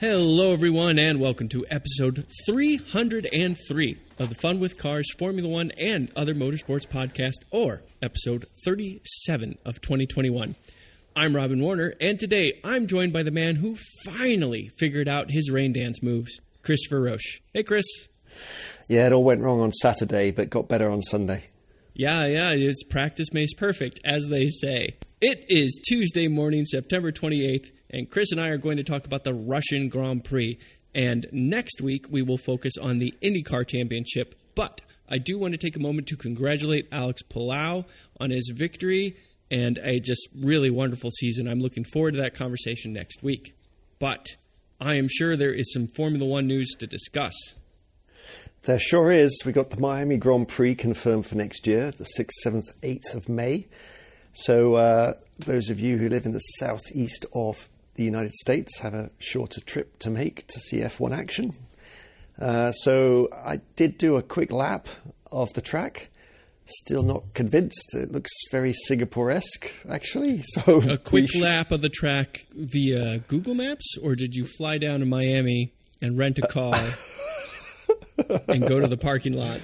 Hello, everyone, and welcome to episode 303 of the Fun with Cars Formula One and Other Motorsports podcast, or episode 37 of 2021. I'm Robin Warner, and today I'm joined by the man who finally figured out his rain dance moves, Christopher Roche. Hey, Chris. Yeah, it all went wrong on Saturday, but got better on Sunday. Yeah, yeah, it's practice makes perfect, as they say. It is Tuesday morning, September 28th, and Chris and I are going to talk about the Russian Grand Prix. And next week, we will focus on the IndyCar Championship. But I do want to take a moment to congratulate Alex Palou on his victory and a just really wonderful season. I'm looking forward to that conversation next week. But I am sure there is some Formula One news to discuss. There sure is. We got the Miami Grand Prix confirmed for next year, the 6th, 7th, 8th of May. So, uh, those of you who live in the southeast of the United States have a shorter trip to make to see F1 action. Uh, so, I did do a quick lap of the track. Still not convinced. It looks very Singapore-esque, actually. So a quick lap of the track via Google Maps, or did you fly down to Miami and rent a car and go to the parking lot?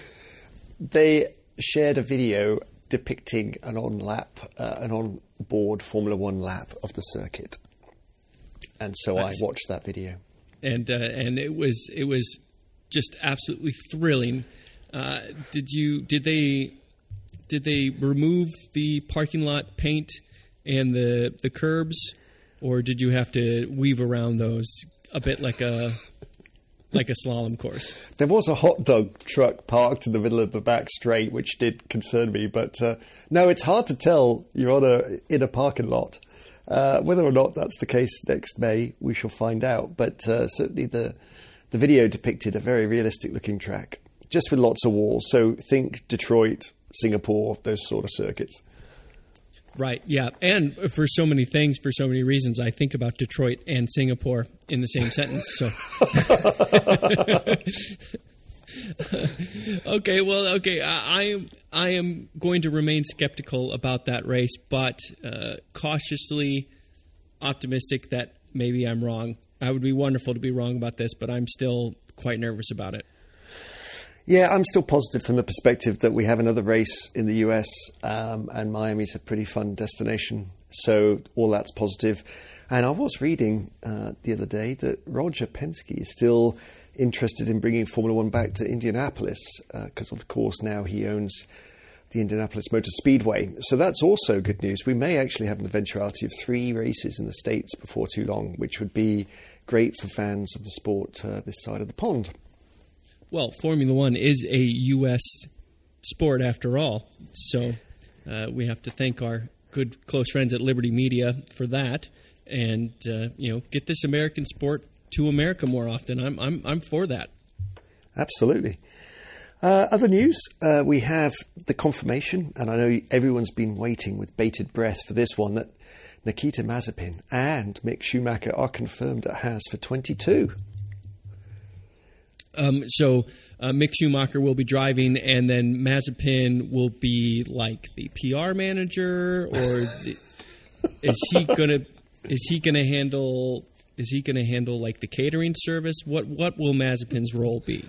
They shared a video depicting an on lap, uh, an on board Formula One lap of the circuit, and so I, I watched that video, and uh, and it was it was just absolutely thrilling. Uh, did you did they did they remove the parking lot paint and the the curbs, or did you have to weave around those a bit like a like a slalom course. There was a hot dog truck parked in the middle of the back straight, which did concern me. But uh, no, it's hard to tell. You're on a in a parking lot. Uh, whether or not that's the case next May, we shall find out. But uh, certainly the the video depicted a very realistic looking track, just with lots of walls. So think Detroit, Singapore, those sort of circuits. Right. Yeah. And for so many things, for so many reasons, I think about Detroit and Singapore in the same sentence. So. okay. Well. Okay. I, am. I am going to remain skeptical about that race, but uh, cautiously optimistic that maybe I'm wrong. I would be wonderful to be wrong about this, but I'm still quite nervous about it. Yeah, I'm still positive from the perspective that we have another race in the US, um, and Miami's a pretty fun destination. So all that's positive. And I was reading uh, the other day that Roger Penske is still interested in bringing Formula One back to Indianapolis because, uh, of course, now he owns the Indianapolis Motor Speedway. So that's also good news. We may actually have an eventuality of three races in the States before too long, which would be great for fans of the sport uh, this side of the pond well, Formula One is a U.S. sport after all. So uh, we have to thank our good close friends at Liberty Media for that, and uh, you know, get this American sport to America more often. I'm I'm I'm for that. Absolutely. Uh, other news, uh, we have the confirmation, and I know everyone's been waiting with bated breath for this one that Nikita Mazepin and Mick Schumacher are confirmed at Haas for 22. Um, so uh, Mick Schumacher will be driving, and then Mazepin will be like the PR manager, or the, is he gonna is he gonna handle is he gonna handle like the catering service? What what will Mazepin's role be?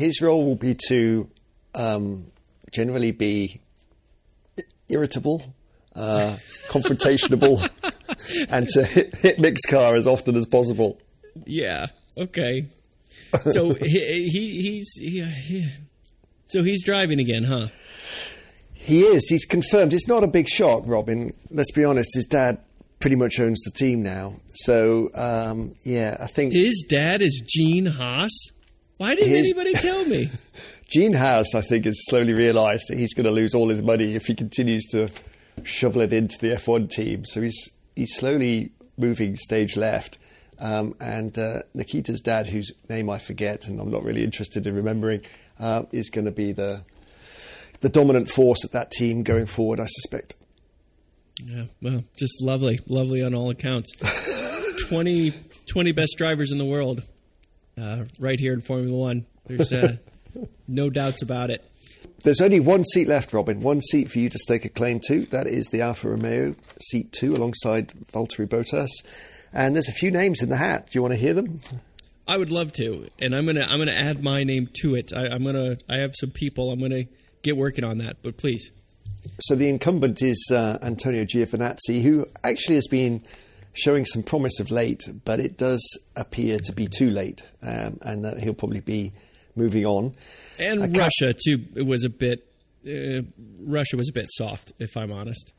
His role will be to um, generally be irritable, uh, confrontational, and to hit, hit Mick's car as often as possible. Yeah. Okay so he, he he's he, he, so he's driving again, huh? He is. He's confirmed. It's not a big shock, Robin. Let's be honest. His dad pretty much owns the team now. So um, yeah, I think his dad is Gene Haas. Why didn't his, anybody tell me? Gene Haas, I think, has slowly realised that he's going to lose all his money if he continues to shovel it into the F1 team. So he's he's slowly moving stage left. Um, and uh, Nikita's dad, whose name I forget and I'm not really interested in remembering, uh, is going to be the the dominant force at that team going forward, I suspect. Yeah, well, just lovely, lovely on all accounts. 20, 20 best drivers in the world, uh, right here in Formula One. There's uh, no doubts about it. There's only one seat left, Robin. One seat for you to stake a claim to. That is the Alfa Romeo seat two, alongside Valtteri Bottas. And there's a few names in the hat. Do you want to hear them? I would love to, and I'm gonna I'm gonna add my name to it. I, I'm gonna I have some people. I'm gonna get working on that. But please, So the incumbent is uh, Antonio Giovinazzi, who actually has been showing some promise of late, but it does appear to be too late, um, and that he'll probably be moving on. and can't- Russia too. It was a bit. Uh, Russia was a bit soft, if I'm honest.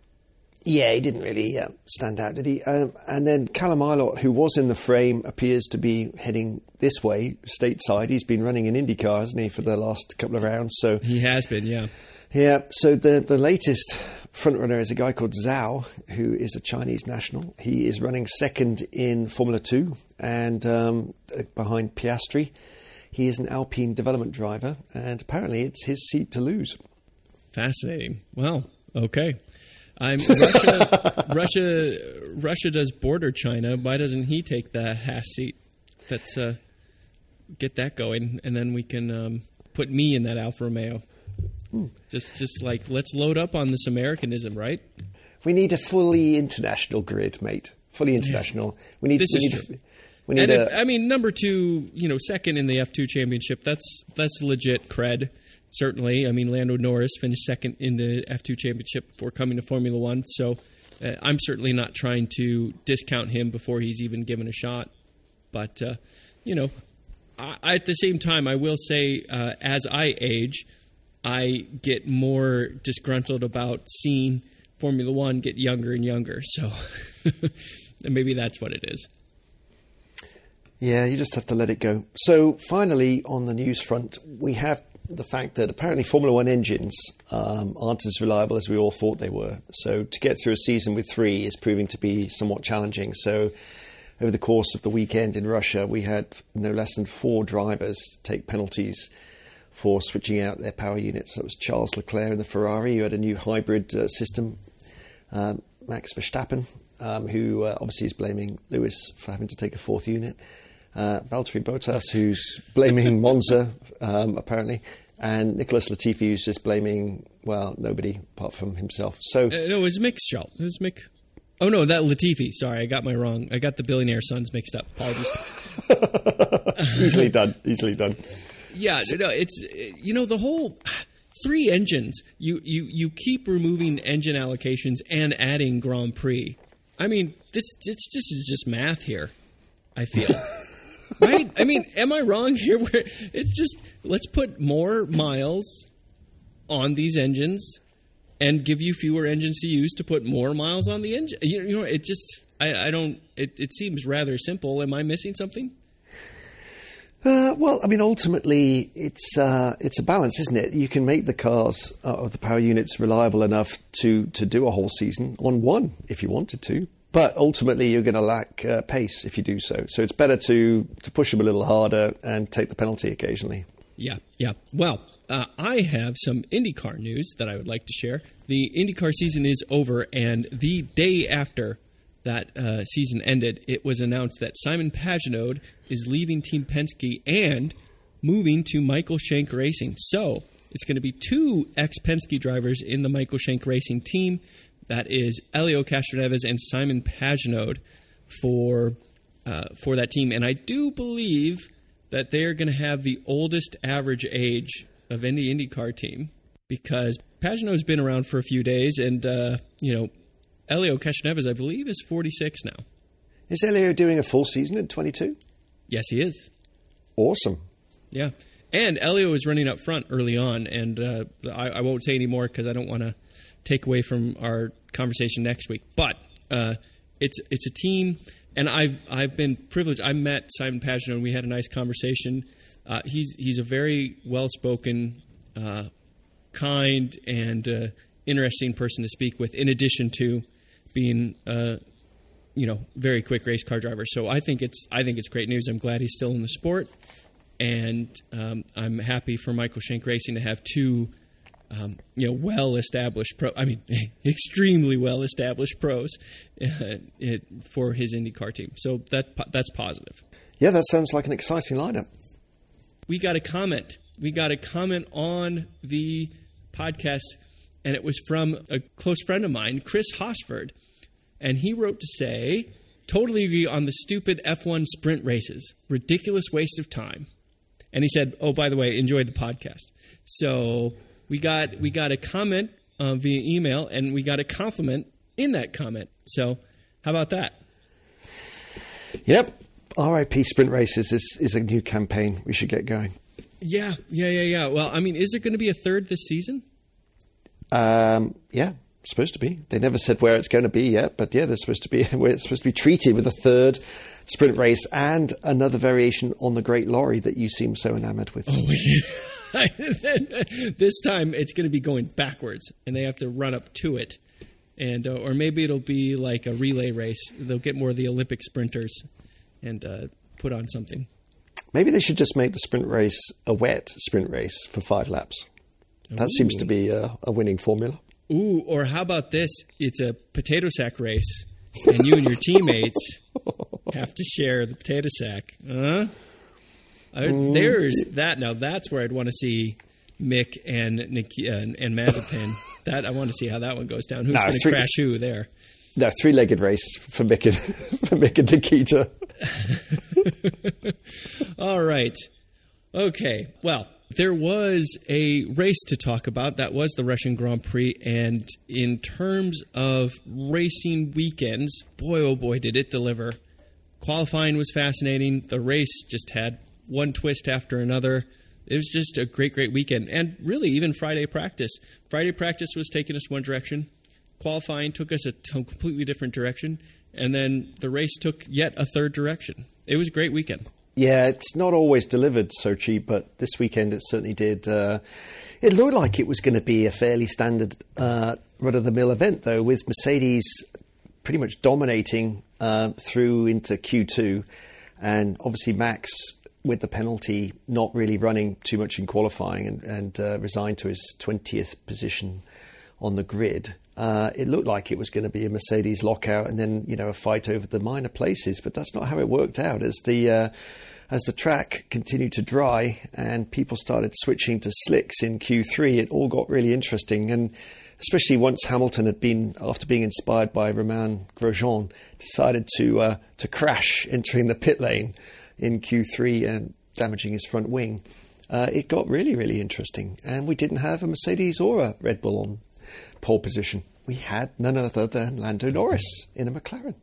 Yeah, he didn't really uh, stand out, did he? Um, and then Callum Ilott, who was in the frame, appears to be heading this way, stateside. He's been running in IndyCar, hasn't he, for the last couple of rounds? So He has been, yeah. Yeah, so the the latest frontrunner is a guy called Zhou, who is a Chinese national. He is running second in Formula Two and um, behind Piastri. He is an Alpine development driver, and apparently it's his seat to lose. Fascinating. Well, okay. I'm Russia. Russia. Russia does border China. Why doesn't he take the Haas seat? That's uh, get that going, and then we can um, put me in that Alfa Romeo. Just, just like let's load up on this Americanism, right? We need a fully international grid, mate. Fully international. We need. This we is need. We need And a, if, I mean, number two, you know, second in the F two championship. That's that's legit cred. Certainly, I mean, Lando Norris finished second in the F two championship before coming to Formula One. So, uh, I'm certainly not trying to discount him before he's even given a shot. But uh, you know, I, I- at the same time, I will say, uh, as I age, I get more disgruntled about seeing Formula One get younger and younger. So, maybe that's what it is. Yeah, you just have to let it go. So, finally, on the news front, we have the fact that apparently Formula One engines um, aren't as reliable as we all thought they were. So, to get through a season with three is proving to be somewhat challenging. So, over the course of the weekend in Russia, we had no less than four drivers take penalties for switching out their power units. That was Charles Leclerc in the Ferrari, who had a new hybrid uh, system. Um, Max Verstappen, um, who uh, obviously is blaming Lewis for having to take a fourth unit. Uh, Valtteri Bottas, who's blaming Monza, um, apparently. And Nicholas Latifi, who's just blaming, well, nobody apart from himself. So, Uh, no, it was Mick's fault. It was Mick. Oh no, that Latifi. Sorry, I got my wrong. I got the billionaire sons mixed up. Apologies. easily done, easily done. Yeah, no, it's you know the whole three engines. You you you keep removing engine allocations and adding Grand Prix. I mean, this it's this is just math here. I feel. right? I mean, am I wrong here? Where it's just let's put more miles on these engines and give you fewer engines to use to put more miles on the engine. You, you know, it just I, I don't. It, it seems rather simple. Am I missing something? Uh, well, I mean, ultimately, it's uh, it's a balance, isn't it? You can make the cars uh, or the power units reliable enough to, to do a whole season on one if you wanted to, but ultimately, you're going to lack uh, pace if you do so. So it's better to to push them a little harder and take the penalty occasionally. Yeah, yeah. Well, uh, I have some IndyCar news that I would like to share. The IndyCar season is over, and the day after that uh, season ended, it was announced that Simon Pagenaud is leaving Team Penske and moving to Michael Shank Racing. So it's going to be two ex Penske drivers in the Michael Shank Racing team. That is Elio Castroneves and Simon Pagenaud for uh, for that team, and I do believe that they are going to have the oldest average age of any IndyCar team because Pagenaud's been around for a few days, and uh, you know, Elio Castroneves, I believe, is 46 now. Is Elio doing a full season at 22? Yes, he is. Awesome. Yeah, and Elio is running up front early on, and uh, I, I won't say any more because I don't want to take away from our conversation next week. But uh, it's it's a team, and I've I've been privileged. I met Simon Pagenaud, and we had a nice conversation. Uh, he's he's a very well spoken, uh, kind, and uh, interesting person to speak with. In addition to being uh, you know very quick race car driver. So I think it's I think it's great news. I'm glad he's still in the sport, and um, I'm happy for Michael Shank Racing to have two. Um, you know, well-established pro. I mean, extremely well-established pros uh, it, for his IndyCar team. So that that's positive. Yeah, that sounds like an exciting lineup. We got a comment. We got a comment on the podcast, and it was from a close friend of mine, Chris Hosford, and he wrote to say, totally agree on the stupid F1 sprint races. Ridiculous waste of time. And he said, "Oh, by the way, enjoyed the podcast." So we got we got a comment uh, via email, and we got a compliment in that comment. So how about that? Yep. RIP sprint races is, is a new campaign. We should get going. Yeah, yeah, yeah, yeah. Well, I mean, is there going to be a third this season? Um, yeah, supposed to be. They never said where it's going to be yet, but yeah, they're supposed to be. We're supposed to be treated with a third sprint race and another variation on the Great Lorry that you seem so enamored with. Oh, this time it's going to be going backwards, and they have to run up to it, and uh, or maybe it'll be like a relay race. They'll get more of the Olympic sprinters and uh, put on something. Maybe they should just make the sprint race a wet sprint race for five laps. That Ooh. seems to be a, a winning formula. Ooh, or how about this? It's a potato sack race, and you and your teammates have to share the potato sack. Huh? Mm. There's that. Now that's where I'd want to see Mick and Nikki, uh, and Mazepin. that I want to see how that one goes down. Who's no, going to crash who there? No, three-legged race for Mick and for Mick and Nikita. All right. Okay. Well, there was a race to talk about. That was the Russian Grand Prix. And in terms of racing weekends, boy, oh boy, did it deliver. Qualifying was fascinating. The race just had one twist after another. It was just a great, great weekend. And really, even Friday practice. Friday practice was taking us one direction. Qualifying took us a completely different direction. And then the race took yet a third direction. It was a great weekend. Yeah, it's not always delivered Sochi, but this weekend it certainly did. Uh, it looked like it was going to be a fairly standard uh, run of the mill event, though, with Mercedes pretty much dominating uh, through into Q2, and obviously Max with the penalty not really running too much in qualifying and, and uh, resigned to his 20th position on the grid. Uh, it looked like it was going to be a Mercedes lockout and then you know a fight over the minor places, but that's not how it worked out. As the uh, as the track continued to dry and people started switching to slicks in Q3, it all got really interesting and especially once Hamilton had been, after being inspired by Romain Grosjean, decided to uh, to crash entering the pit lane in Q3 and damaging his front wing. Uh, it got really, really interesting, and we didn't have a Mercedes or a Red Bull on pole position. We had none other than Lando Norris in a McLaren.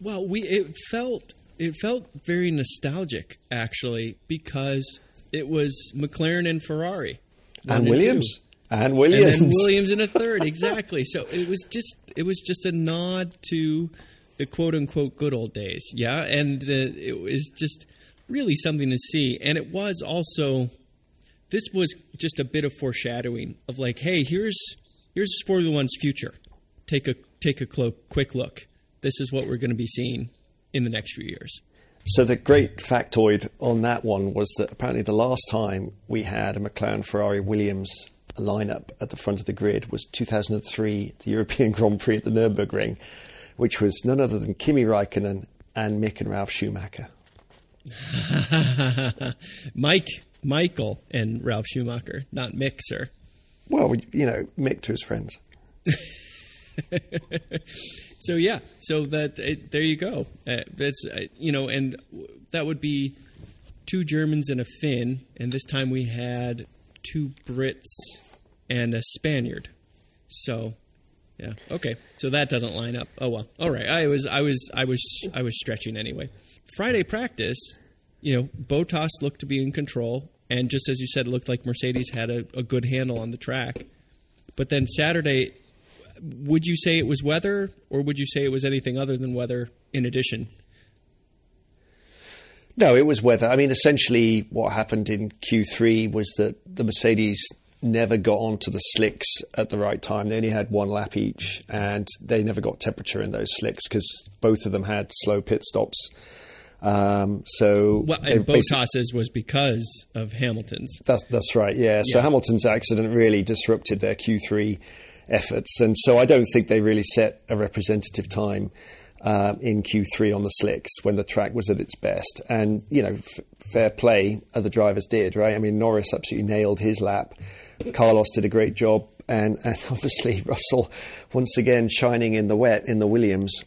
Well, we it felt it felt very nostalgic actually because it was McLaren and Ferrari and Williams. And Williams. And Williams in a third, exactly. So it was just it was just a nod to the quote unquote good old days. Yeah, and uh, it was just really something to see, and it was also this was just a bit of foreshadowing of like, hey, here's here's Formula One's future. Take a take a clo- quick look. This is what we're going to be seeing in the next few years. So the great factoid on that one was that apparently the last time we had a McLaren, Ferrari, Williams lineup at the front of the grid was 2003, the European Grand Prix at the Nurburgring which was none other than Kimi Raikkonen and Mick and Ralf Schumacher. Mike, Michael, and Ralf Schumacher, not Mick, sir. Well, you know, Mick to his friends. so yeah, so that it, there you go. Uh, that's uh, you know, and that would be two Germans and a Finn, and this time we had two Brits and a Spaniard. So yeah. Okay. So that doesn't line up. Oh well. All right. I was I was I was I was stretching anyway. Friday practice, you know, Bottas looked to be in control, and just as you said, it looked like Mercedes had a, a good handle on the track. But then Saturday, would you say it was weather, or would you say it was anything other than weather? In addition. No, it was weather. I mean, essentially, what happened in Q3 was that the Mercedes never got onto the slicks at the right time. They only had one lap each, and they never got temperature in those slicks because both of them had slow pit stops. Um, so, well, and Bottas's was because of Hamilton's. That's that's right. Yeah. So yeah. Hamilton's accident really disrupted their Q3 efforts, and so I don't think they really set a representative time. Uh, in Q3 on the slicks when the track was at its best. And, you know, f- fair play, other drivers did, right? I mean, Norris absolutely nailed his lap. Carlos did a great job, and, and obviously Russell once again shining in the wet in the Williams.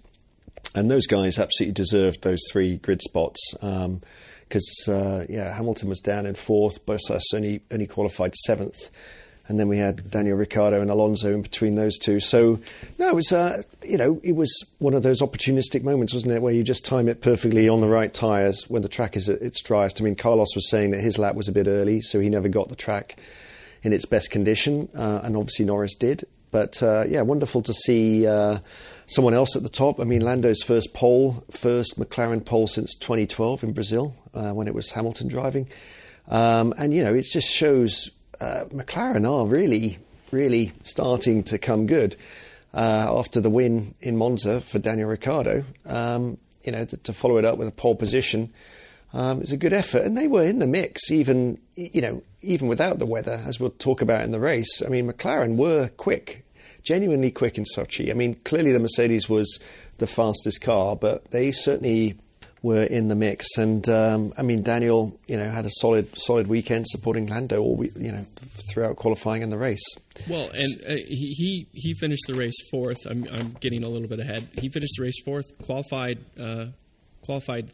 And those guys absolutely deserved those three grid spots. because um, uh, yeah, Hamilton was down in fourth, Bottas only only qualified seventh, and then we had Daniel Ricciardo and Alonso in between those two. So no, it was uh, you know it was one of those opportunistic moments, wasn't it, where you just time it perfectly on the right tyres when the track is at its driest. I mean, Carlos was saying that his lap was a bit early, so he never got the track in its best condition, uh, and obviously Norris did. But uh, yeah, wonderful to see uh, someone else at the top. I mean, Lando's first pole, first McLaren pole since 2012 in Brazil uh, when it was Hamilton driving. Um, and, you know, it just shows uh, McLaren are really, really starting to come good uh, after the win in Monza for Daniel Ricciardo. Um, you know, to, to, follow it up with a pole position. Um, it's a good effort, and they were in the mix, even you know, even without the weather, as we'll talk about in the race. I mean, McLaren were quick, genuinely quick in Sochi. I mean, clearly the Mercedes was the fastest car, but they certainly were in the mix. And um, I mean, Daniel, you know, had a solid solid weekend supporting Lando, all we, you know, throughout qualifying and the race. Well, and uh, he, he he finished the race fourth. I'm I'm getting a little bit ahead. He finished the race fourth, qualified uh, qualified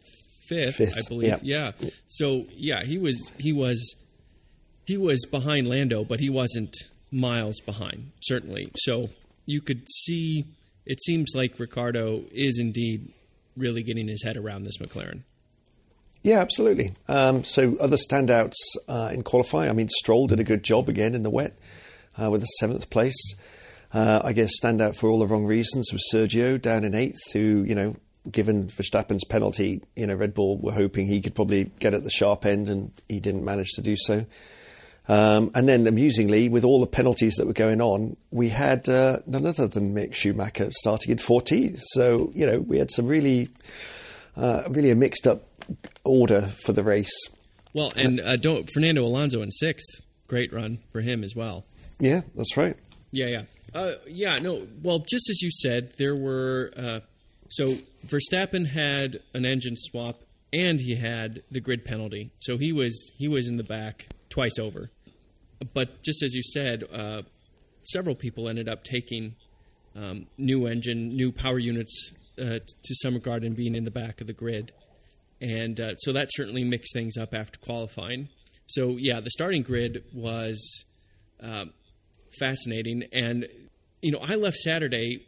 fifth, fifth, I believe. Yeah. yeah. So yeah, he was he was he was behind Lando, but he wasn't miles behind, certainly. So you could see it seems like Ricciardo is indeed really getting his head around this McLaren. Yeah, absolutely. Um, so other standouts uh, in qualifying. I mean, Stroll did a good job again in the wet uh, with a seventh place. Uh, I guess standout for all the wrong reasons was Sergio down in eighth, who you know given Verstappen's penalty, you know, Red Bull were hoping he could probably get at the sharp end, and he didn't manage to do so. Um, and then, amusingly, with all the penalties that were going on, we had uh, none other than Mick Schumacher starting in 14th. So, you know, we had some really, uh, really a mixed up order for the race. Well, and uh, don't Fernando Alonso in sixth. Great run for him as well. Yeah, that's right. Yeah, yeah. Uh, yeah, no. Well, just as you said, there were uh, so Verstappen had an engine swap and he had the grid penalty, so he was he was in the back twice over. But just as you said, uh, several people ended up taking um, new engine, new power units uh, to some regard, and being in the back of the grid, and uh, so that certainly mixed things up after qualifying. So yeah, the starting grid was uh, fascinating, and you know I left Saturday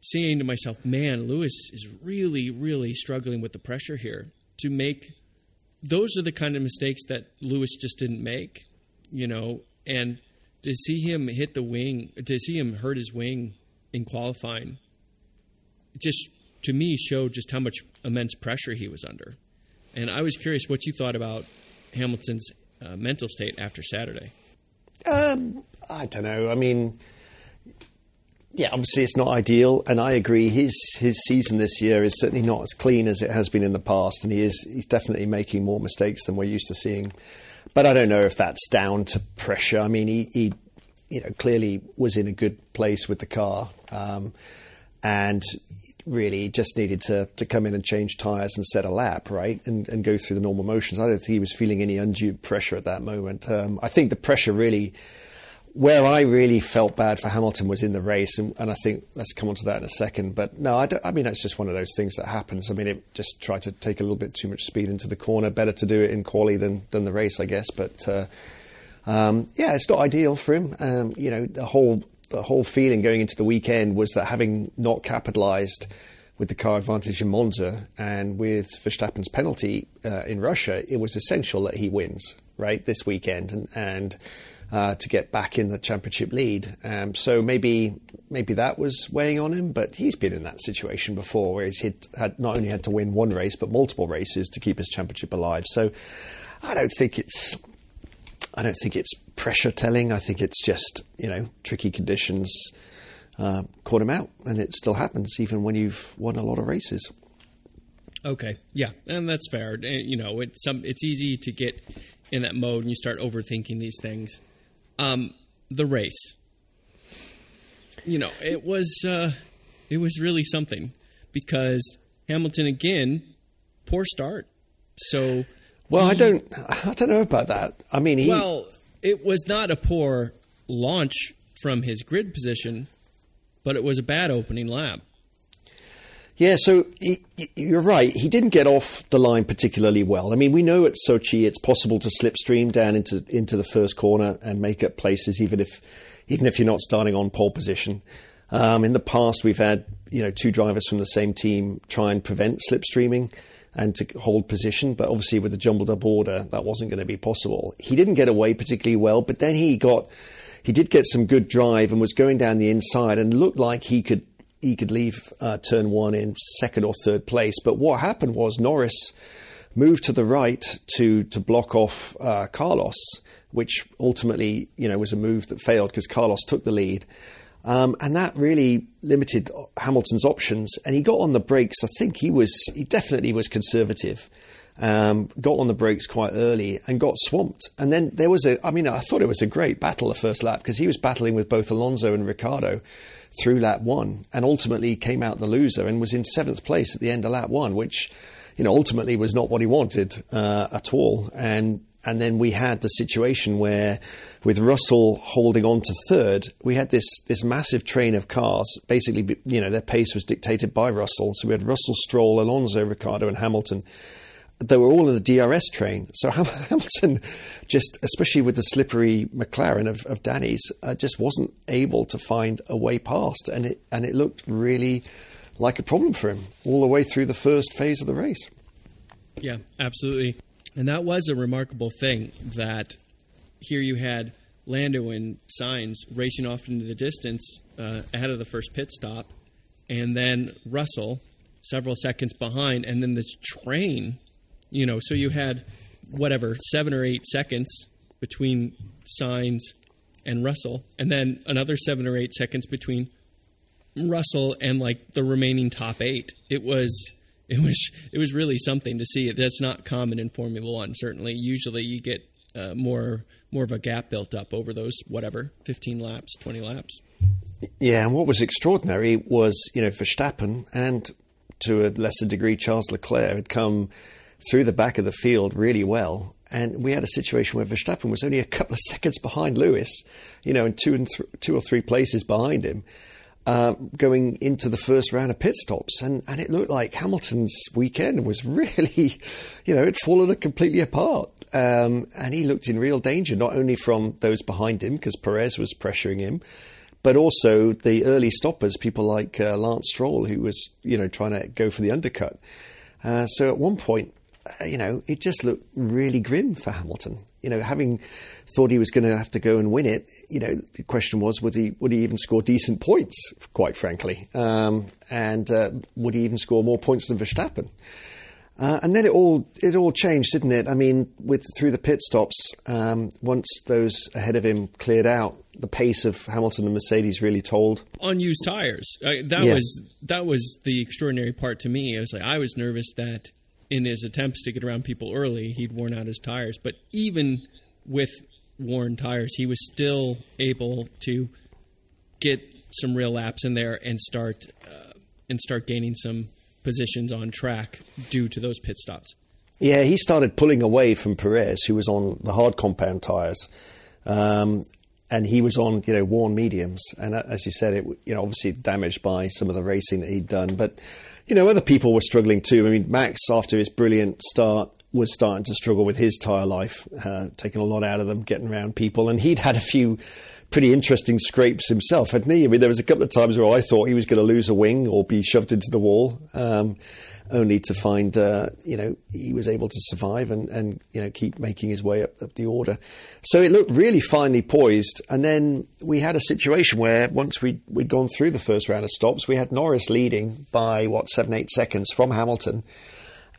saying to myself, man, Lewis is really, really struggling with the pressure here to make. Those are the kind of mistakes that Lewis just didn't make, you know, and to see him hit the wing, to see him hurt his wing in qualifying, just to me showed just how much immense pressure he was under. And I was curious what you thought about Hamilton's uh, mental state after Saturday. Um, I don't know. I mean, yeah, obviously it's not ideal, and I agree. His his season this year is certainly not as clean as it has been in the past, and he is he's definitely making more mistakes than we're used to seeing. But I don't know if that's down to pressure. I mean, he, he you know clearly was in a good place with the car, um, and really just needed to to come in and change tyres and set a lap, right, and and go through the normal motions. I don't think he was feeling any undue pressure at that moment. Um, I think the pressure really where I really felt bad for Hamilton was in the race, and, and I think let's come on to that in a second. But no, I, I, mean it's just one of those things that happens. I mean, it just tried to take a little bit too much speed into the corner. Better to do it in quali than than the race, I guess. But uh, um, yeah, it's not ideal for him. Um, you know, the whole the whole feeling going into the weekend was that having not capitalised with the car advantage in Monza and with Verstappen's penalty uh, in Russia, it was essential that he wins right this weekend and and uh, to get back in the championship lead. Um, so maybe maybe that was weighing on him, but he's been in that situation before, where he's had not only had to win one race but multiple races to keep his championship alive. So I don't think it's I don't think it's pressure telling. I think it's just you know tricky conditions uh, caught him out, and it still happens even when you've won a lot of races. Okay, yeah, and that's fair. You know, it's some it's easy to get in that mode and you start overthinking these things. Um, the race. You know, it was uh, it was really something because Hamilton again, poor start. So, well, he, I don't, I don't know about that. I mean, he, well, it was not a poor launch from his grid position, but it was a bad opening lap. Yeah, so he, you're right. He didn't get off the line particularly well. I mean, we know at Sochi it's possible to slipstream down into into the first corner and make up places, even if even if you're not starting on pole position. Um, in the past, we've had you know two drivers from the same team try and prevent slipstreaming and to hold position, but obviously with the jumbled up order, that wasn't going to be possible. He didn't get away particularly well, but then he got he did get some good drive and was going down the inside and looked like he could he could leave uh, turn one in second or third place. But what happened was Norris moved to the right to to block off uh, Carlos, which ultimately you know was a move that failed because Carlos took the lead. Um, and that really limited Hamilton's options. And he got on the brakes. I think he was he definitely was conservative. Um, got on the brakes quite early and got swamped. And then there was a, I mean, I thought it was a great battle the first lap because he was battling with both Alonso and Ricciardo through lap one and ultimately came out the loser and was in seventh place at the end of lap one, which, you know, ultimately was not what he wanted uh, at all. And and then we had the situation where, with Russell holding on to third, we had this this massive train of cars. Basically, you know, their pace was dictated by Russell. So we had Russell, Stroll, Alonso, Ricciardo, and Hamilton they were all in the DRS train. So Hamilton, just especially with the slippery McLaren of, of Danny's, uh, just wasn't able to find a way past, and it and it looked really like a problem for him all the way through the first phase of the race. Yeah, absolutely, and that was a remarkable thing that here you had Lando and Sainz racing off into the distance uh, ahead of the first pit stop, and then Russell several seconds behind, and then this train you know, so you had whatever seven or eight seconds between Sainz and Russell, and then another seven or eight seconds between Russell and like the remaining top eight. It was it was it was really something to see. That's not common in Formula One. Certainly, usually you get uh, more more of a gap built up over those whatever fifteen laps, twenty laps. Yeah, and what was extraordinary was you know Verstappen and to a lesser degree Charles Leclerc had come through the back of the field really well. And we had a situation where Verstappen was only a couple of seconds behind Lewis, you know, and two and th- two or three places behind him, uh, going into the first round of pit stops. And, and it looked like Hamilton's weekend was really, you know, it fallen completely apart. Um, and he looked in real danger, not only from those behind him, because Perez was pressuring him, but also the early stoppers, people like uh, Lance Stroll, who was, you know, trying to go for the undercut. Uh, so at one point, you know, it just looked really grim for Hamilton. You know, having thought he was going to have to go and win it, you know, the question was would he would he even score decent points? Quite frankly, um, and uh, would he even score more points than Verstappen? Uh, and then it all it all changed, didn't it? I mean, with through the pit stops, um, once those ahead of him cleared out, the pace of Hamilton and Mercedes really told. Unused tires. Uh, that yeah. was that was the extraordinary part to me. I was like, I was nervous that in his attempts to get around people early, he'd worn out his tires. But even with worn tires, he was still able to get some real laps in there and start uh, and start gaining some positions on track due to those pit stops. Yeah, he started pulling away from Perez, who was on the hard compound tires, um, and he was on you know worn mediums. And uh, as you said, it you know obviously damaged by some of the racing that he'd done, but you know, other people were struggling too. I mean, Max, after his brilliant start, was starting to struggle with his tyre life, uh, taking a lot out of them, getting around people, and he'd had a few pretty interesting scrapes himself, hadn't he? I mean, there was a couple of times where I thought he was going to lose a wing or be shoved into the wall. Um, only to find, uh, you know, he was able to survive and, and, you know, keep making his way up, up the order. So it looked really finely poised. And then we had a situation where once we'd, we'd gone through the first round of stops, we had Norris leading by, what, seven, eight seconds from Hamilton.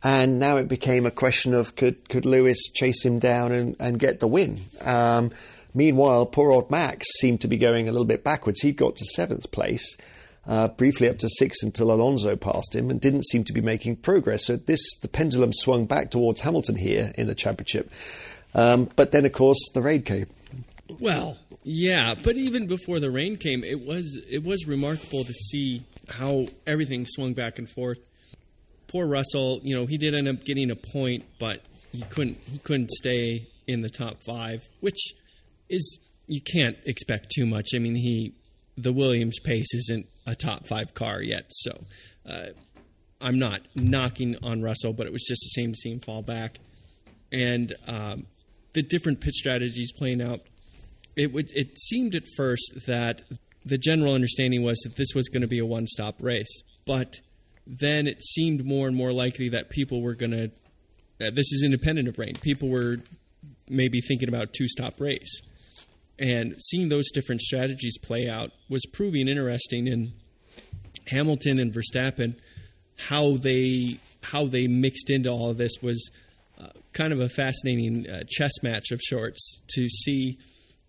And now it became a question of could, could Lewis chase him down and, and get the win? Um, meanwhile, poor old Max seemed to be going a little bit backwards. He'd got to seventh place uh, briefly up to six until Alonso passed him and didn't seem to be making progress. So this the pendulum swung back towards Hamilton here in the championship. Um, but then, of course, the rain came. Well, yeah, but even before the rain came, it was it was remarkable to see how everything swung back and forth. Poor Russell, you know, he did end up getting a point, but he couldn't he couldn't stay in the top five, which is you can't expect too much. I mean, he the Williams pace isn't a top five car yet. So, uh, I'm not knocking on Russell, but it was just the same to see him fall back. And um, the different pitch strategies playing out, it would it seemed at first that the general understanding was that this was going to be a one stop race, but then it seemed more and more likely that people were going to. Uh, this is independent of rain. People were maybe thinking about two stop race, and seeing those different strategies play out was proving interesting in Hamilton and Verstappen. How they how they mixed into all of this was uh, kind of a fascinating uh, chess match of sorts to see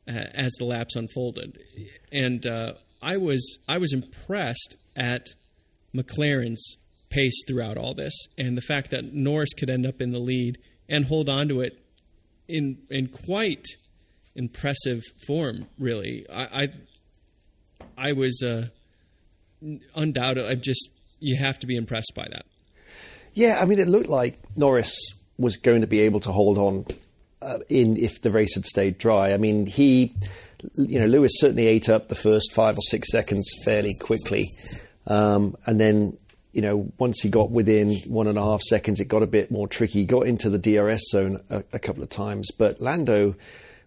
uh, as the laps unfolded, and uh, I was I was impressed at McLaren's pace throughout all this, and the fact that Norris could end up in the lead and hold on to it in in quite impressive form. Really, I I, I was uh, undoubted. I just you have to be impressed by that. Yeah, I mean, it looked like Norris was going to be able to hold on uh, in if the race had stayed dry. I mean, he, you know, Lewis certainly ate up the first five or six seconds fairly quickly, um, and then you know, once he got within one and a half seconds, it got a bit more tricky. Got into the DRS zone a, a couple of times, but Lando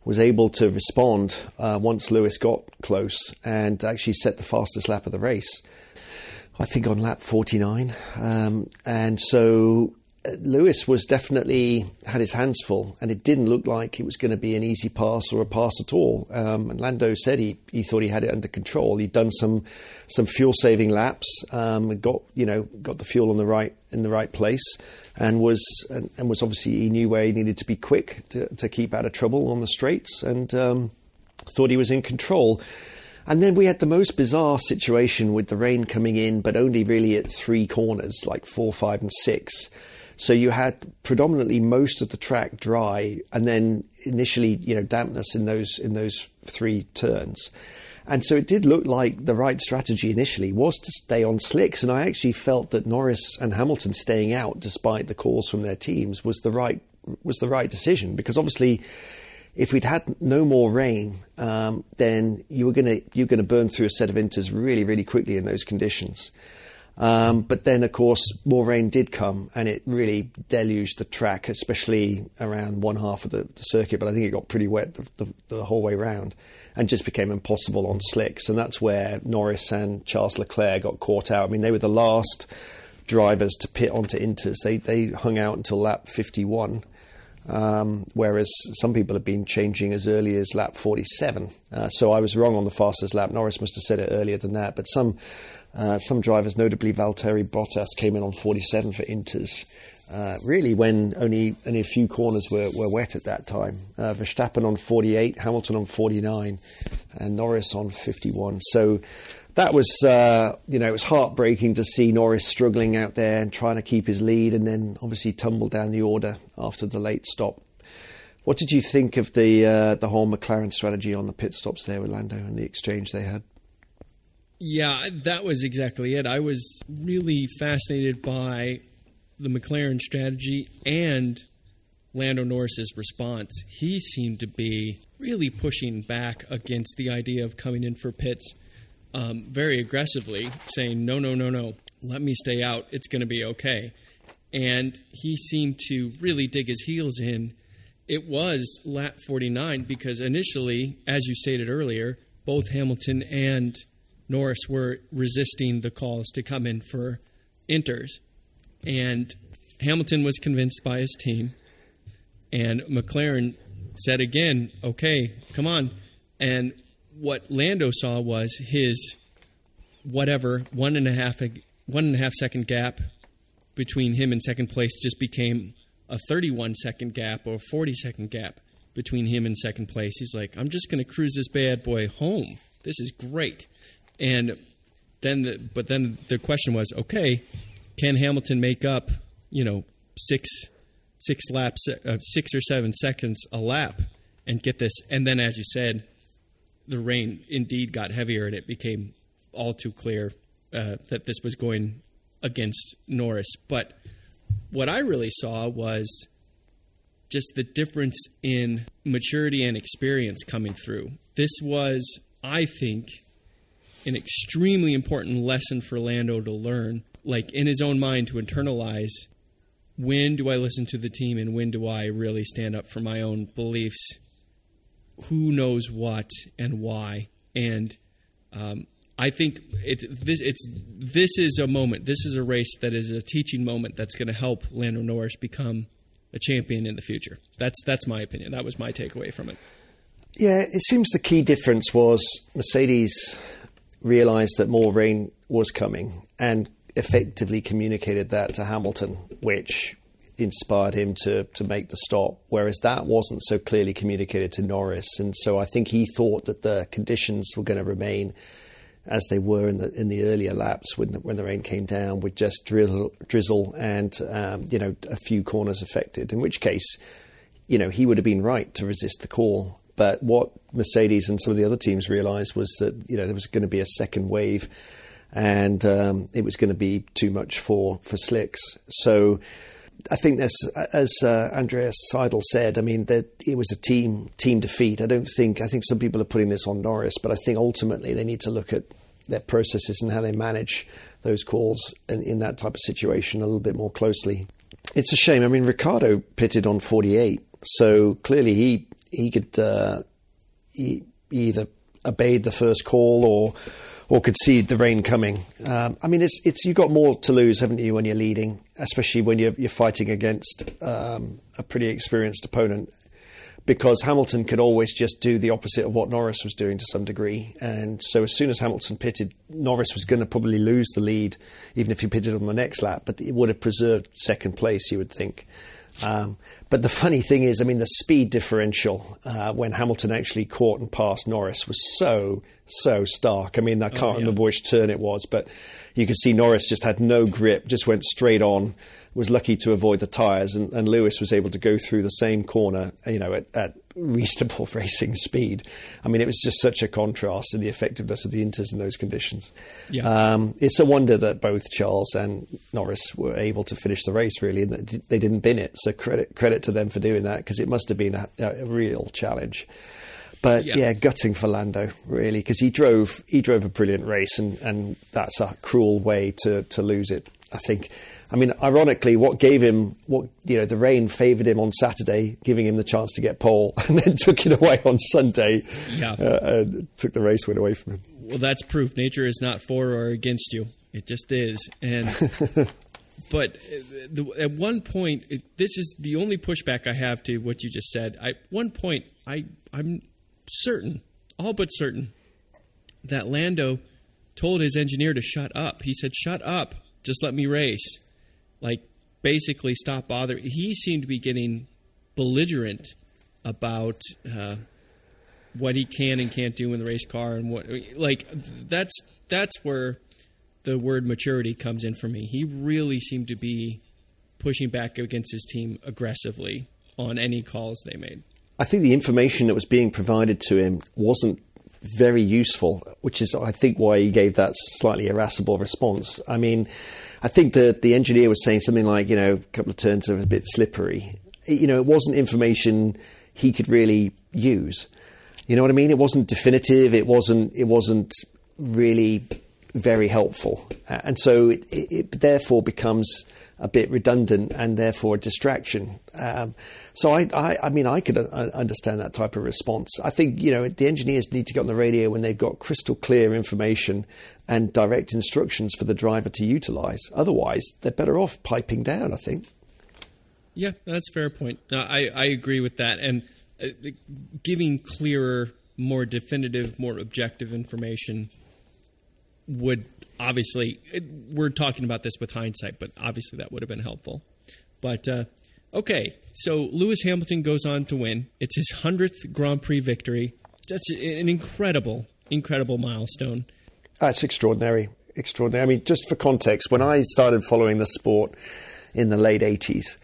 was able to respond uh, once Lewis got close and actually set the fastest lap of the race. I think on lap 49. Um, and so Lewis was definitely had his hands full, and it didn't look like it was going to be an easy pass or a pass at all. Um, and Lando said he, he thought he had it under control. He'd done some some fuel saving laps, um, got you know got the fuel on the right in the right place, and was and, and was obviously he knew where he needed to be quick to, to keep out of trouble on the straights, and um, thought he was in control. And then we had the most bizarre situation with the rain coming in, but only really at three corners, like four, five, and six. So you had predominantly most of the track dry, and then initially, you know, dampness in those in those three turns. And so it did look like the right strategy initially was to stay on slicks. And I actually felt that Norris and Hamilton staying out, despite the calls from their teams, was the right was the right decision because obviously. If we'd had no more rain, um, then you were going to you're going to burn through a set of inters really, really quickly in those conditions. Um, but then, of course, more rain did come and it really deluged the track, especially around one half of the, the circuit. But I think it got pretty wet the, the, the, whole way round and just became impossible on slicks. And that's where Norris and Charles Leclerc got caught out. I mean, they were the last drivers to pit onto Inters. They, they hung out until lap 51. Um, whereas some people have been changing as early as lap 47. Uh, so I was wrong on the fastest lap. Norris must have said it earlier than that. But some uh, some drivers, notably Valtteri Bottas, came in on 47 for Inters. Uh, really, when only only a few corners were, were wet at that time. Uh, Verstappen on 48, Hamilton on 49, and Norris on 51. So that was, uh, you know, it was heartbreaking to see Norris struggling out there and trying to keep his lead, and then obviously tumble down the order after the late stop. What did you think of the uh, the whole McLaren strategy on the pit stops there with Lando and the exchange they had? Yeah, that was exactly it. I was really fascinated by the McLaren strategy and Lando Norris's response. He seemed to be really pushing back against the idea of coming in for pits um, very aggressively, saying, no, no, no, no, let me stay out. It's going to be okay. And he seemed to really dig his heels in. It was lap 49 because initially, as you stated earlier, both Hamilton and Norris were resisting the calls to come in for inters. And Hamilton was convinced by his team. And McLaren said again, okay, come on. And what Lando saw was his whatever one and a half one and a half second gap between him and second place just became a 31 second gap or a 40 second gap between him and second place. He's like, I'm just going to cruise this bad boy home. This is great. And then, the, but then the question was, okay, can Hamilton make up, you know, six six laps, uh, six or seven seconds a lap, and get this? And then, as you said, the rain indeed got heavier, and it became all too clear uh, that this was going against Norris. But what I really saw was just the difference in maturity and experience coming through. This was, I think, an extremely important lesson for Lando to learn like in his own mind to internalize when do I listen to the team and when do I really stand up for my own beliefs? Who knows what and why? And um, I think it's this. It's this is a moment. This is a race that is a teaching moment that's going to help Lando Norris become a champion in the future. That's that's my opinion. That was my takeaway from it. Yeah, it seems the key difference was Mercedes realised that more rain was coming and effectively communicated that to Hamilton, which inspired him to to make the stop. Whereas that wasn't so clearly communicated to Norris, and so I think he thought that the conditions were going to remain as they were in the in the earlier laps when the, when the rain came down, with just drizzle, drizzle and um, you know a few corners affected. In which case, you know he would have been right to resist the call. But what Mercedes and some of the other teams realised was that you know there was going to be a second wave, and um, it was going to be too much for for slicks. So. I think as as uh, Andreas Seidl said, I mean that it was a team team defeat. I don't think I think some people are putting this on Norris, but I think ultimately they need to look at their processes and how they manage those calls in, in that type of situation a little bit more closely. It's a shame. I mean, Ricciardo pitted on 48, so clearly he he could uh, he either obeyed the first call or or could see the rain coming. Um, I mean, it's it's you've got more to lose, haven't you, when you're leading, especially when you're you're fighting against um, a pretty experienced opponent. Because Hamilton could always just do the opposite of what Norris was doing to some degree, and so as soon as Hamilton pitted, Norris was going to probably lose the lead, even if he pitted on the next lap. But it would have preserved second place, you would think. Um, but the funny thing is, I mean, the speed differential uh, when Hamilton actually caught and passed Norris was so, so stark. I mean, I can't oh, yeah. remember which turn it was, but you could see Norris just had no grip, just went straight on, was lucky to avoid the tyres, and, and Lewis was able to go through the same corner, you know, at, at reasonable racing speed. I mean, it was just such a contrast in the effectiveness of the Inters in those conditions. Yeah. Um, it's a wonder that both Charles and Norris were able to finish the race, really, and that they didn't bin it. So credit credit to them for doing that because it must have been a, a real challenge. But yeah. yeah, gutting for Lando really because he drove he drove a brilliant race and, and that's a cruel way to to lose it. I think I mean, ironically, what gave him what you know the rain favoured him on Saturday, giving him the chance to get pole, and then took it away on Sunday. Yeah, uh, took the race win away from him. Well, that's proof nature is not for or against you; it just is. And but uh, the, at one point, it, this is the only pushback I have to what you just said. I, at one point, I I'm certain, all but certain, that Lando told his engineer to shut up. He said, "Shut up, just let me race." Like basically stop bothering. He seemed to be getting belligerent about uh, what he can and can't do in the race car, and what like that's that's where the word maturity comes in for me. He really seemed to be pushing back against his team aggressively on any calls they made. I think the information that was being provided to him wasn't very useful, which is, I think, why he gave that slightly irascible response. I mean, I think that the engineer was saying something like, you know, a couple of turns are a bit slippery. You know, it wasn't information he could really use. You know what I mean? It wasn't definitive. It wasn't. It wasn't really very helpful, and so it, it, it therefore becomes a bit redundant and therefore a distraction. Um, so I, I, I, mean, I could uh, understand that type of response. I think you know the engineers need to get on the radio when they've got crystal clear information and direct instructions for the driver to utilise. Otherwise, they're better off piping down. I think. Yeah, that's a fair point. I I agree with that, and uh, giving clearer, more definitive, more objective information would obviously it, we're talking about this with hindsight, but obviously that would have been helpful. But uh, Okay, so Lewis Hamilton goes on to win. It's his 100th Grand Prix victory. That's an incredible, incredible milestone. That's extraordinary. Extraordinary. I mean, just for context, when I started following the sport in the late 80s,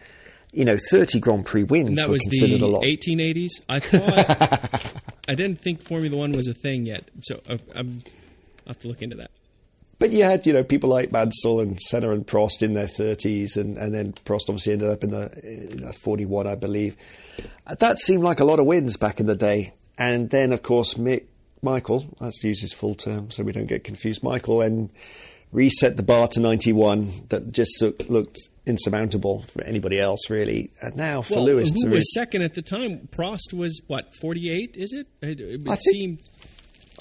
you know, 30 Grand Prix wins and that were was considered the a lot. 1880s? I thought. I didn't think Formula One was a thing yet. So uh, I'm, I'll have to look into that. But you had, you know, people like Mansell and Senna and Prost in their 30s, and, and then Prost obviously ended up in the, in the 41, I believe. That seemed like a lot of wins back in the day. And then, of course, Mick, Michael, let's use his full term so we don't get confused, Michael, and reset the bar to 91 that just looked insurmountable for anybody else, really. And now for well, Lewis, who was really... second at the time? Prost was what 48? Is it? It, it I seemed. Think,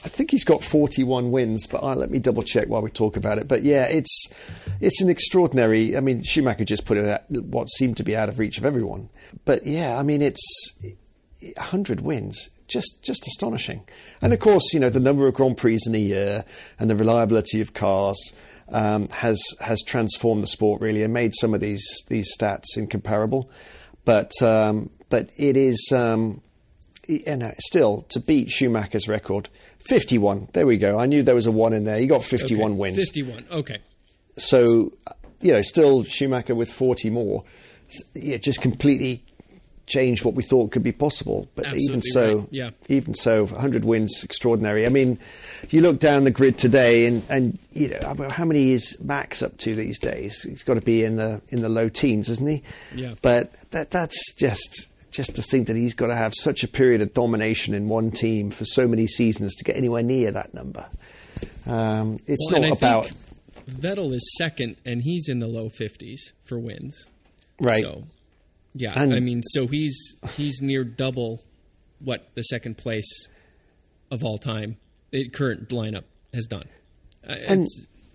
I think he's got 41 wins, but uh, let me double check while we talk about it. But yeah, it's it's an extraordinary. I mean, Schumacher just put it at what seemed to be out of reach of everyone. But yeah, I mean, it's 100 wins just just astonishing. And of course, you know the number of Grand Prix in a year and the reliability of cars um, has has transformed the sport really and made some of these these stats incomparable. But um, but it is um, you know, still to beat Schumacher's record, fifty one. There we go. I knew there was a one in there. He got fifty one okay. wins. Fifty one. Okay. So you know, still Schumacher with forty more. Yeah, just completely changed what we thought could be possible. But Absolutely even so, right. yeah. even so, 100 wins, extraordinary. I mean, you look down the grid today, and, and you know how many is Max up to these days? He's got to be in the in the low teens, isn't he? Yeah. But that that's just just to think that he's got to have such a period of domination in one team for so many seasons to get anywhere near that number. Um, it's well, not about. Vettel is second, and he's in the low 50s for wins. Right. So yeah, And- I mean, so he's he's near double what the second place of all time, the current lineup has done. Uh, And-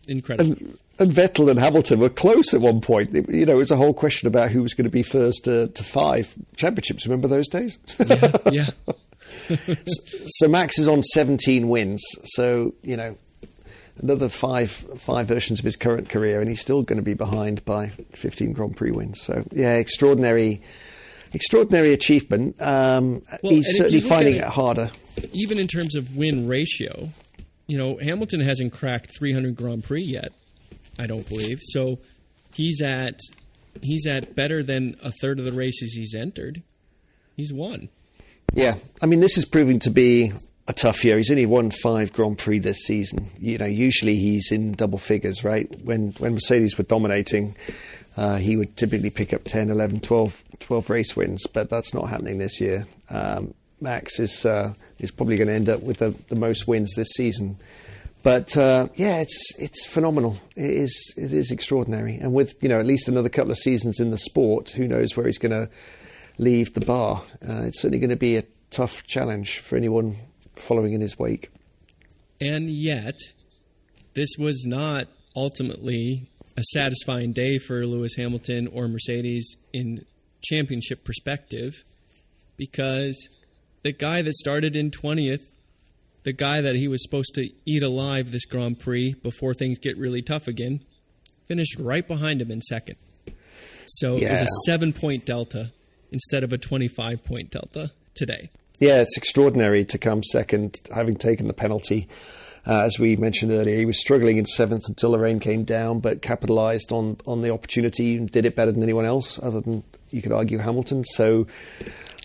incredible. And, and Vettel and Hamilton were close at one point. It- you know, it was a whole question about who was going to be first to, to five championships. Remember those days? yeah, yeah, so Max is on 17 wins. So you know, another five five versions of his current career, and he's still going to be behind by 15 Grand Prix wins. So yeah, extraordinary, extraordinary achievement. Um, Well, he's certainly you look at finding it- it harder. even in terms of win ratio, you know, Hamilton hasn't cracked 300 Grand Prix yet. I don't believe so. He's at he's at better than a third of the races he's entered. He's won. Yeah, I mean, this is proving to be a tough year. He's only won five Grand Prix this season. You know, usually he's in double figures, right? When when Mercedes were dominating, uh, he would typically pick up 10, 11, 12, 12 race wins, but that's not happening this year. Um, Max is uh, is probably going to end up with the, the most wins this season. But uh, yeah, it's it's phenomenal. It is it is extraordinary, and with you know at least another couple of seasons in the sport, who knows where he's going to leave the bar? Uh, it's certainly going to be a tough challenge for anyone following in his wake. And yet, this was not ultimately a satisfying day for Lewis Hamilton or Mercedes in championship perspective because the guy that started in 20th, the guy that he was supposed to eat alive this Grand Prix before things get really tough again, finished right behind him in second. So it was a seven point delta instead of a 25 point delta today. Yeah, it's extraordinary to come second, having taken the penalty. Uh, as we mentioned earlier, he was struggling in seventh until the rain came down, but capitalised on on the opportunity and did it better than anyone else, other than you could argue Hamilton. So,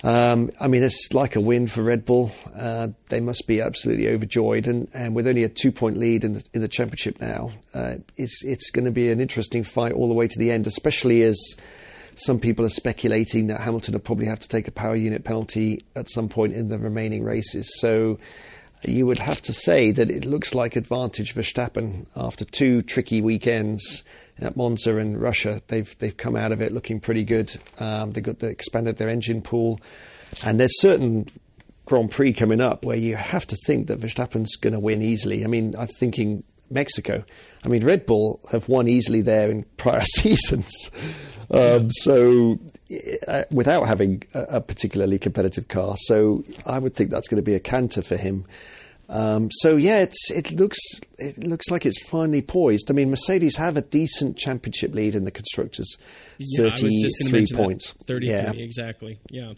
um, I mean, it's like a win for Red Bull. Uh, they must be absolutely overjoyed, and, and with only a two point lead in the in the championship now, uh, it's it's going to be an interesting fight all the way to the end, especially as some people are speculating that Hamilton will probably have to take a power unit penalty at some point in the remaining races. So you would have to say that it looks like advantage for Verstappen after two tricky weekends at Monza and Russia. They've they've come out of it looking pretty good. Um, they got they expanded their engine pool, and there's certain Grand Prix coming up where you have to think that Verstappen's going to win easily. I mean, I'm thinking Mexico. I mean, Red Bull have won easily there in prior seasons. Um, so, uh, without having a, a particularly competitive car, so I would think that's going to be a canter for him. Um, so yeah, it's it looks it looks like it's finally poised. I mean, Mercedes have a decent championship lead in the constructors, Yeah, I was just going to thirty-three that. points. 33, Yeah, exactly. Yeah.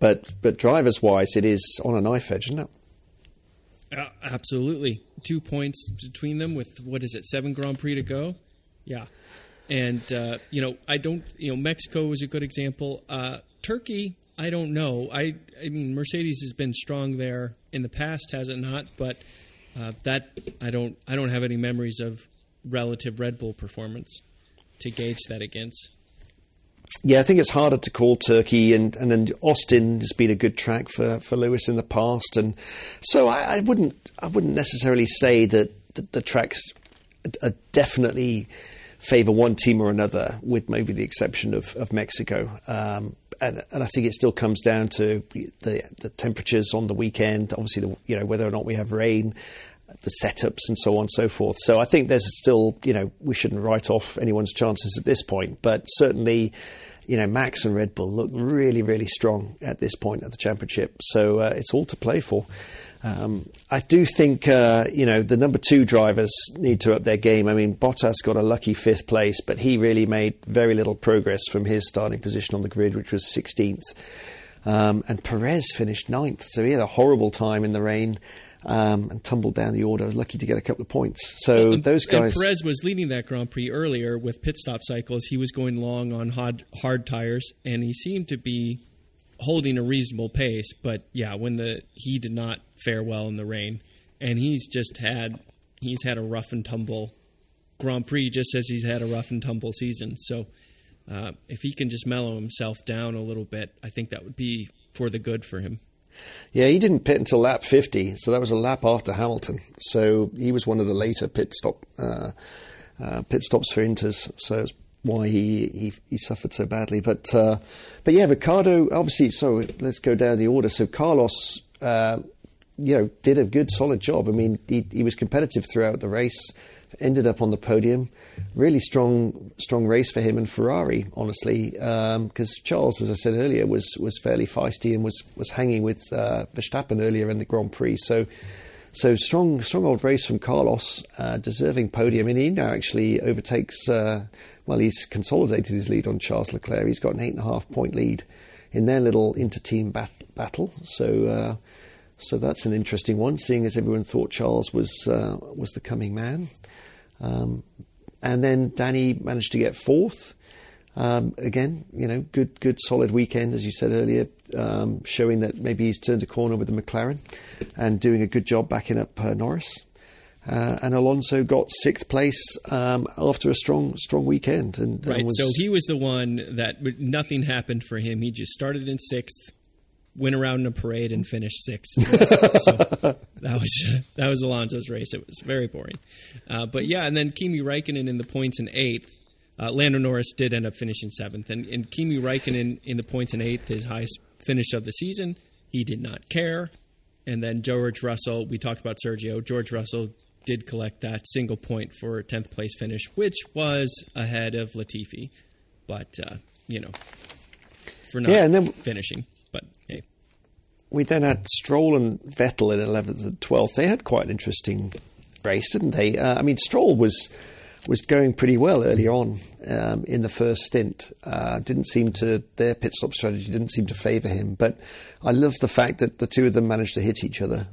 but but drivers wise, it is on a knife edge, isn't it? Uh, absolutely. Two points between them with, what is it, seven Grand Prix to go? Yeah. And, uh, you know, I don't, you know, Mexico is a good example. Uh, Turkey, I don't know. I, I mean, Mercedes has been strong there in the past, has it not? But uh, that, I don't, I don't have any memories of relative Red Bull performance to gauge that against. Yeah, I think it's harder to call Turkey, and, and then Austin has been a good track for, for Lewis in the past, and so I, I wouldn't I wouldn't necessarily say that the, the tracks are definitely favour one team or another, with maybe the exception of, of Mexico. Um, and, and, I think it still comes down to the, the temperatures on the weekend. Obviously, the, you know whether or not we have rain, the setups, and so on and so forth. So I think there's still you know we shouldn't write off anyone's chances at this point, but certainly. You know, Max and Red Bull look really, really strong at this point of the championship. So uh, it's all to play for. Um, I do think uh, you know the number two drivers need to up their game. I mean, Bottas got a lucky fifth place, but he really made very little progress from his starting position on the grid, which was 16th. Um, and Perez finished ninth, so he had a horrible time in the rain. Um, and tumbled down the order. I was lucky to get a couple of points. So well, those guys. And Perez was leading that Grand Prix earlier with pit stop cycles. He was going long on hard, hard tires, and he seemed to be holding a reasonable pace. But yeah, when the he did not fare well in the rain, and he's just had he's had a rough and tumble Grand Prix, just as he's had a rough and tumble season. So uh, if he can just mellow himself down a little bit, I think that would be for the good for him. Yeah, he didn't pit until lap 50, so that was a lap after Hamilton. So he was one of the later pit stop uh, uh, pit stops for Inters. So it's why he, he, he suffered so badly. But uh, but yeah, Ricciardo obviously. So let's go down the order. So Carlos, uh, you know, did a good solid job. I mean, he he was competitive throughout the race. Ended up on the podium. Really strong strong race for him and Ferrari, honestly, because um, Charles, as I said earlier, was was fairly feisty and was was hanging with uh, Verstappen earlier in the Grand Prix. So. So strong, strong old race from Carlos, uh, deserving podium, and he now actually overtakes uh, well, he's consolidated his lead on Charles Leclerc. He's got an eight and a half point lead in their little inter-team bat- battle. So, uh, so that's an interesting one. Seeing as everyone thought Charles was uh, was the coming man, um, and then Danny managed to get fourth. Um, again, you know, good, good, solid weekend, as you said earlier, um, showing that maybe he's turned a corner with the McLaren and doing a good job backing up uh, Norris. Uh, and Alonso got sixth place um, after a strong, strong weekend. And, right, and was, so he was the one that nothing happened for him. He just started in sixth, went around in a parade, and finished sixth. so that was that was Alonso's race. It was very boring, uh, but yeah. And then Kimi Raikkonen in the points in eighth. Uh, Lando Norris did end up finishing seventh, and, and Kimi Raikkonen in the points in eighth, his highest finish of the season. He did not care. And then George Russell, we talked about Sergio. George Russell did collect that single point for 10th place finish, which was ahead of Latifi. But, uh, you know, for not yeah, and then finishing. But hey. We then had Stroll and Vettel in 11th and 12th. They had quite an interesting race, didn't they? Uh, I mean, Stroll was was going pretty well early on um, in the first stint. Uh, didn't seem to their pit stop strategy didn't seem to favour him. But I love the fact that the two of them managed to hit each other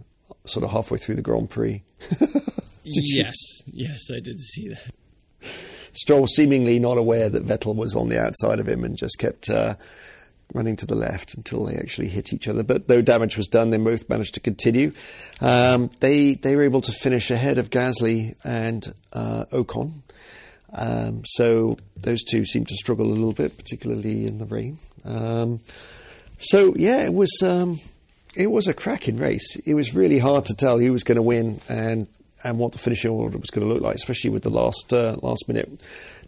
sort of halfway through the Grand Prix. yes, yes, I did see that. Stroll seemingly not aware that Vettel was on the outside of him and just kept uh, running to the left until they actually hit each other. But no damage was done. They both managed to continue. Um, they they were able to finish ahead of Gasly and uh, Ocon. Um, so those two seemed to struggle a little bit, particularly in the rain. Um, so yeah, it was um, it was a cracking race. It was really hard to tell who was going to win and and what the finishing order was going to look like, especially with the last uh, last minute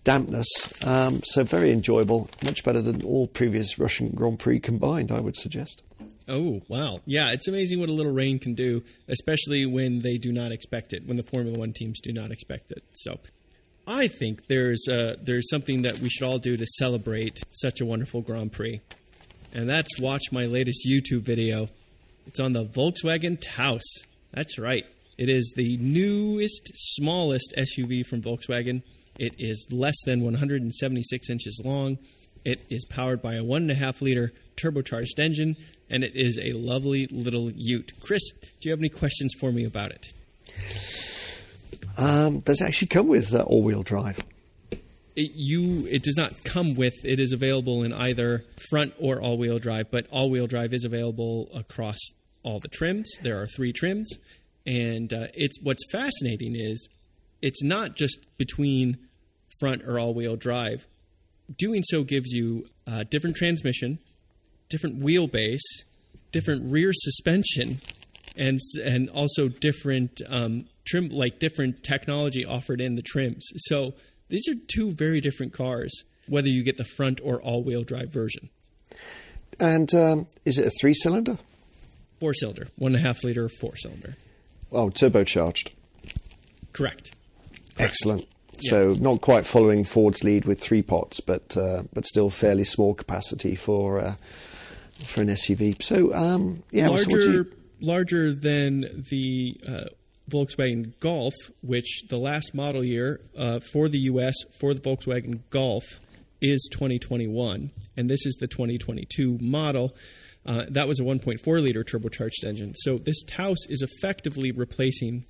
dampness. Um, so very enjoyable, much better than all previous Russian Grand Prix combined, I would suggest. Oh wow, yeah, it's amazing what a little rain can do, especially when they do not expect it, when the Formula One teams do not expect it. So. I think there's uh, there's something that we should all do to celebrate such a wonderful Grand Prix, and that's watch my latest YouTube video. It's on the Volkswagen Taos. That's right. It is the newest, smallest SUV from Volkswagen. It is less than 176 inches long. It is powered by a 1.5 liter turbocharged engine, and it is a lovely little ute. Chris, do you have any questions for me about it? Um, does it actually come with uh, all wheel drive? It, you it does not come with it is available in either front or all wheel drive but all wheel drive is available across all the trims there are three trims and uh, it's what's fascinating is it's not just between front or all wheel drive. Doing so gives you uh, different transmission, different wheelbase, different rear suspension, and and also different um, trim, like different technology offered in the trims. So these are two very different cars, whether you get the front or all wheel drive version. And um, is it a three cylinder? Four cylinder, one and a half liter, four cylinder. Oh, turbocharged. Correct. Excellent. So not quite following Ford's lead with three pots, but uh, but still fairly small capacity for uh, for an SUV. So um, yeah, larger you- larger than the uh, Volkswagen Golf, which the last model year uh, for the U.S. for the Volkswagen Golf is 2021, and this is the 2022 model. Uh, that was a 1.4 liter turbocharged engine. So this Taos is effectively replacing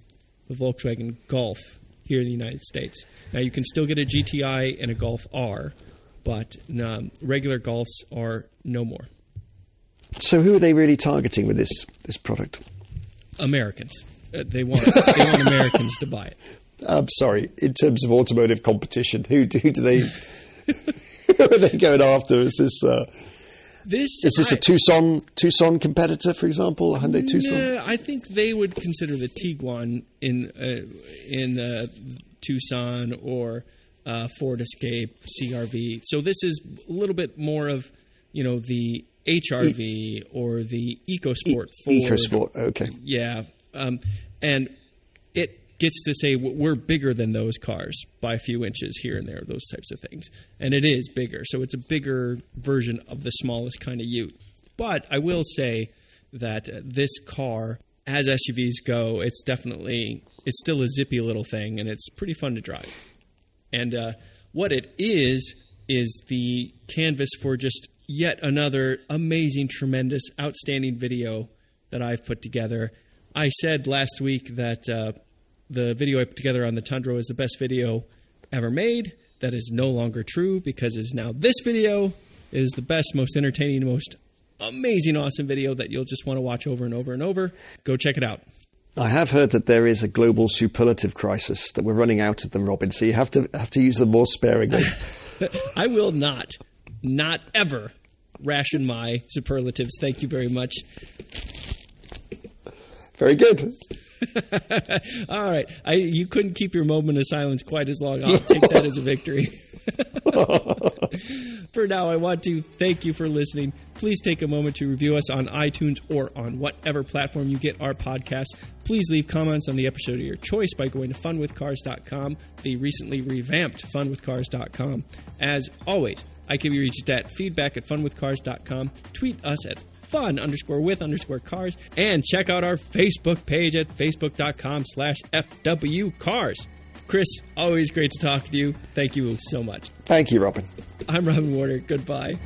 the Volkswagen Golf here in the United States. Now you can still get a GTI and a Golf R, but um, regular Golfs are no more. so who are they really targeting with this this product? Americans. Uh, they want they want Americans to buy it. I'm sorry. In terms of automotive competition, who do, who do they? who are they going after? Is this uh, This is this I- a Tucson Tucson competitor, for example, a Hyundai Tucson? Nah, I think they would consider the Tiguan in uh, in uh, Tucson or uh, Ford Escape CRV. So this is a little bit more of you know the HRV or the EcoSport Ford. EcoSport. Okay. Yeah, um, and gets to say we're bigger than those cars by a few inches here and there, those types of things, and it is bigger. So it's a bigger version of the smallest kind of Ute. But I will say that uh, this car, as SUVs go, it's definitely it's still a zippy little thing, and it's pretty fun to drive. And uh, what it is is the canvas for just yet another amazing, tremendous, outstanding video that I've put together. I said last week that uh, the video I put together on the Tundra is the best video ever made. That is no longer true because it's now this video is the best, most entertaining, most amazing, awesome video that you'll just want to watch over and over and over. Go check it out. I have heard that there is a global superlative crisis that we're running out of them, Robin. So you have to have to use them more sparingly. I will not, not ever ration my superlatives. Thank you very much. Very good. All right, I you couldn't keep your moment of silence quite as long. I'll take that as a victory. for now, I want to thank you for listening. Please take a moment to review us on iTunes or on whatever platform you get our podcast. Please leave comments on the episode of your choice by going to funwithcars.com, the recently revamped funwithcars.com. As always, I can be reached at feedback at funwithcars.com. Tweet us at fun underscore with underscore cars and check out our Facebook page at facebook.com slash FW cars. Chris, always great to talk to you. Thank you so much. Thank you, Robin. I'm Robin Warner. Goodbye.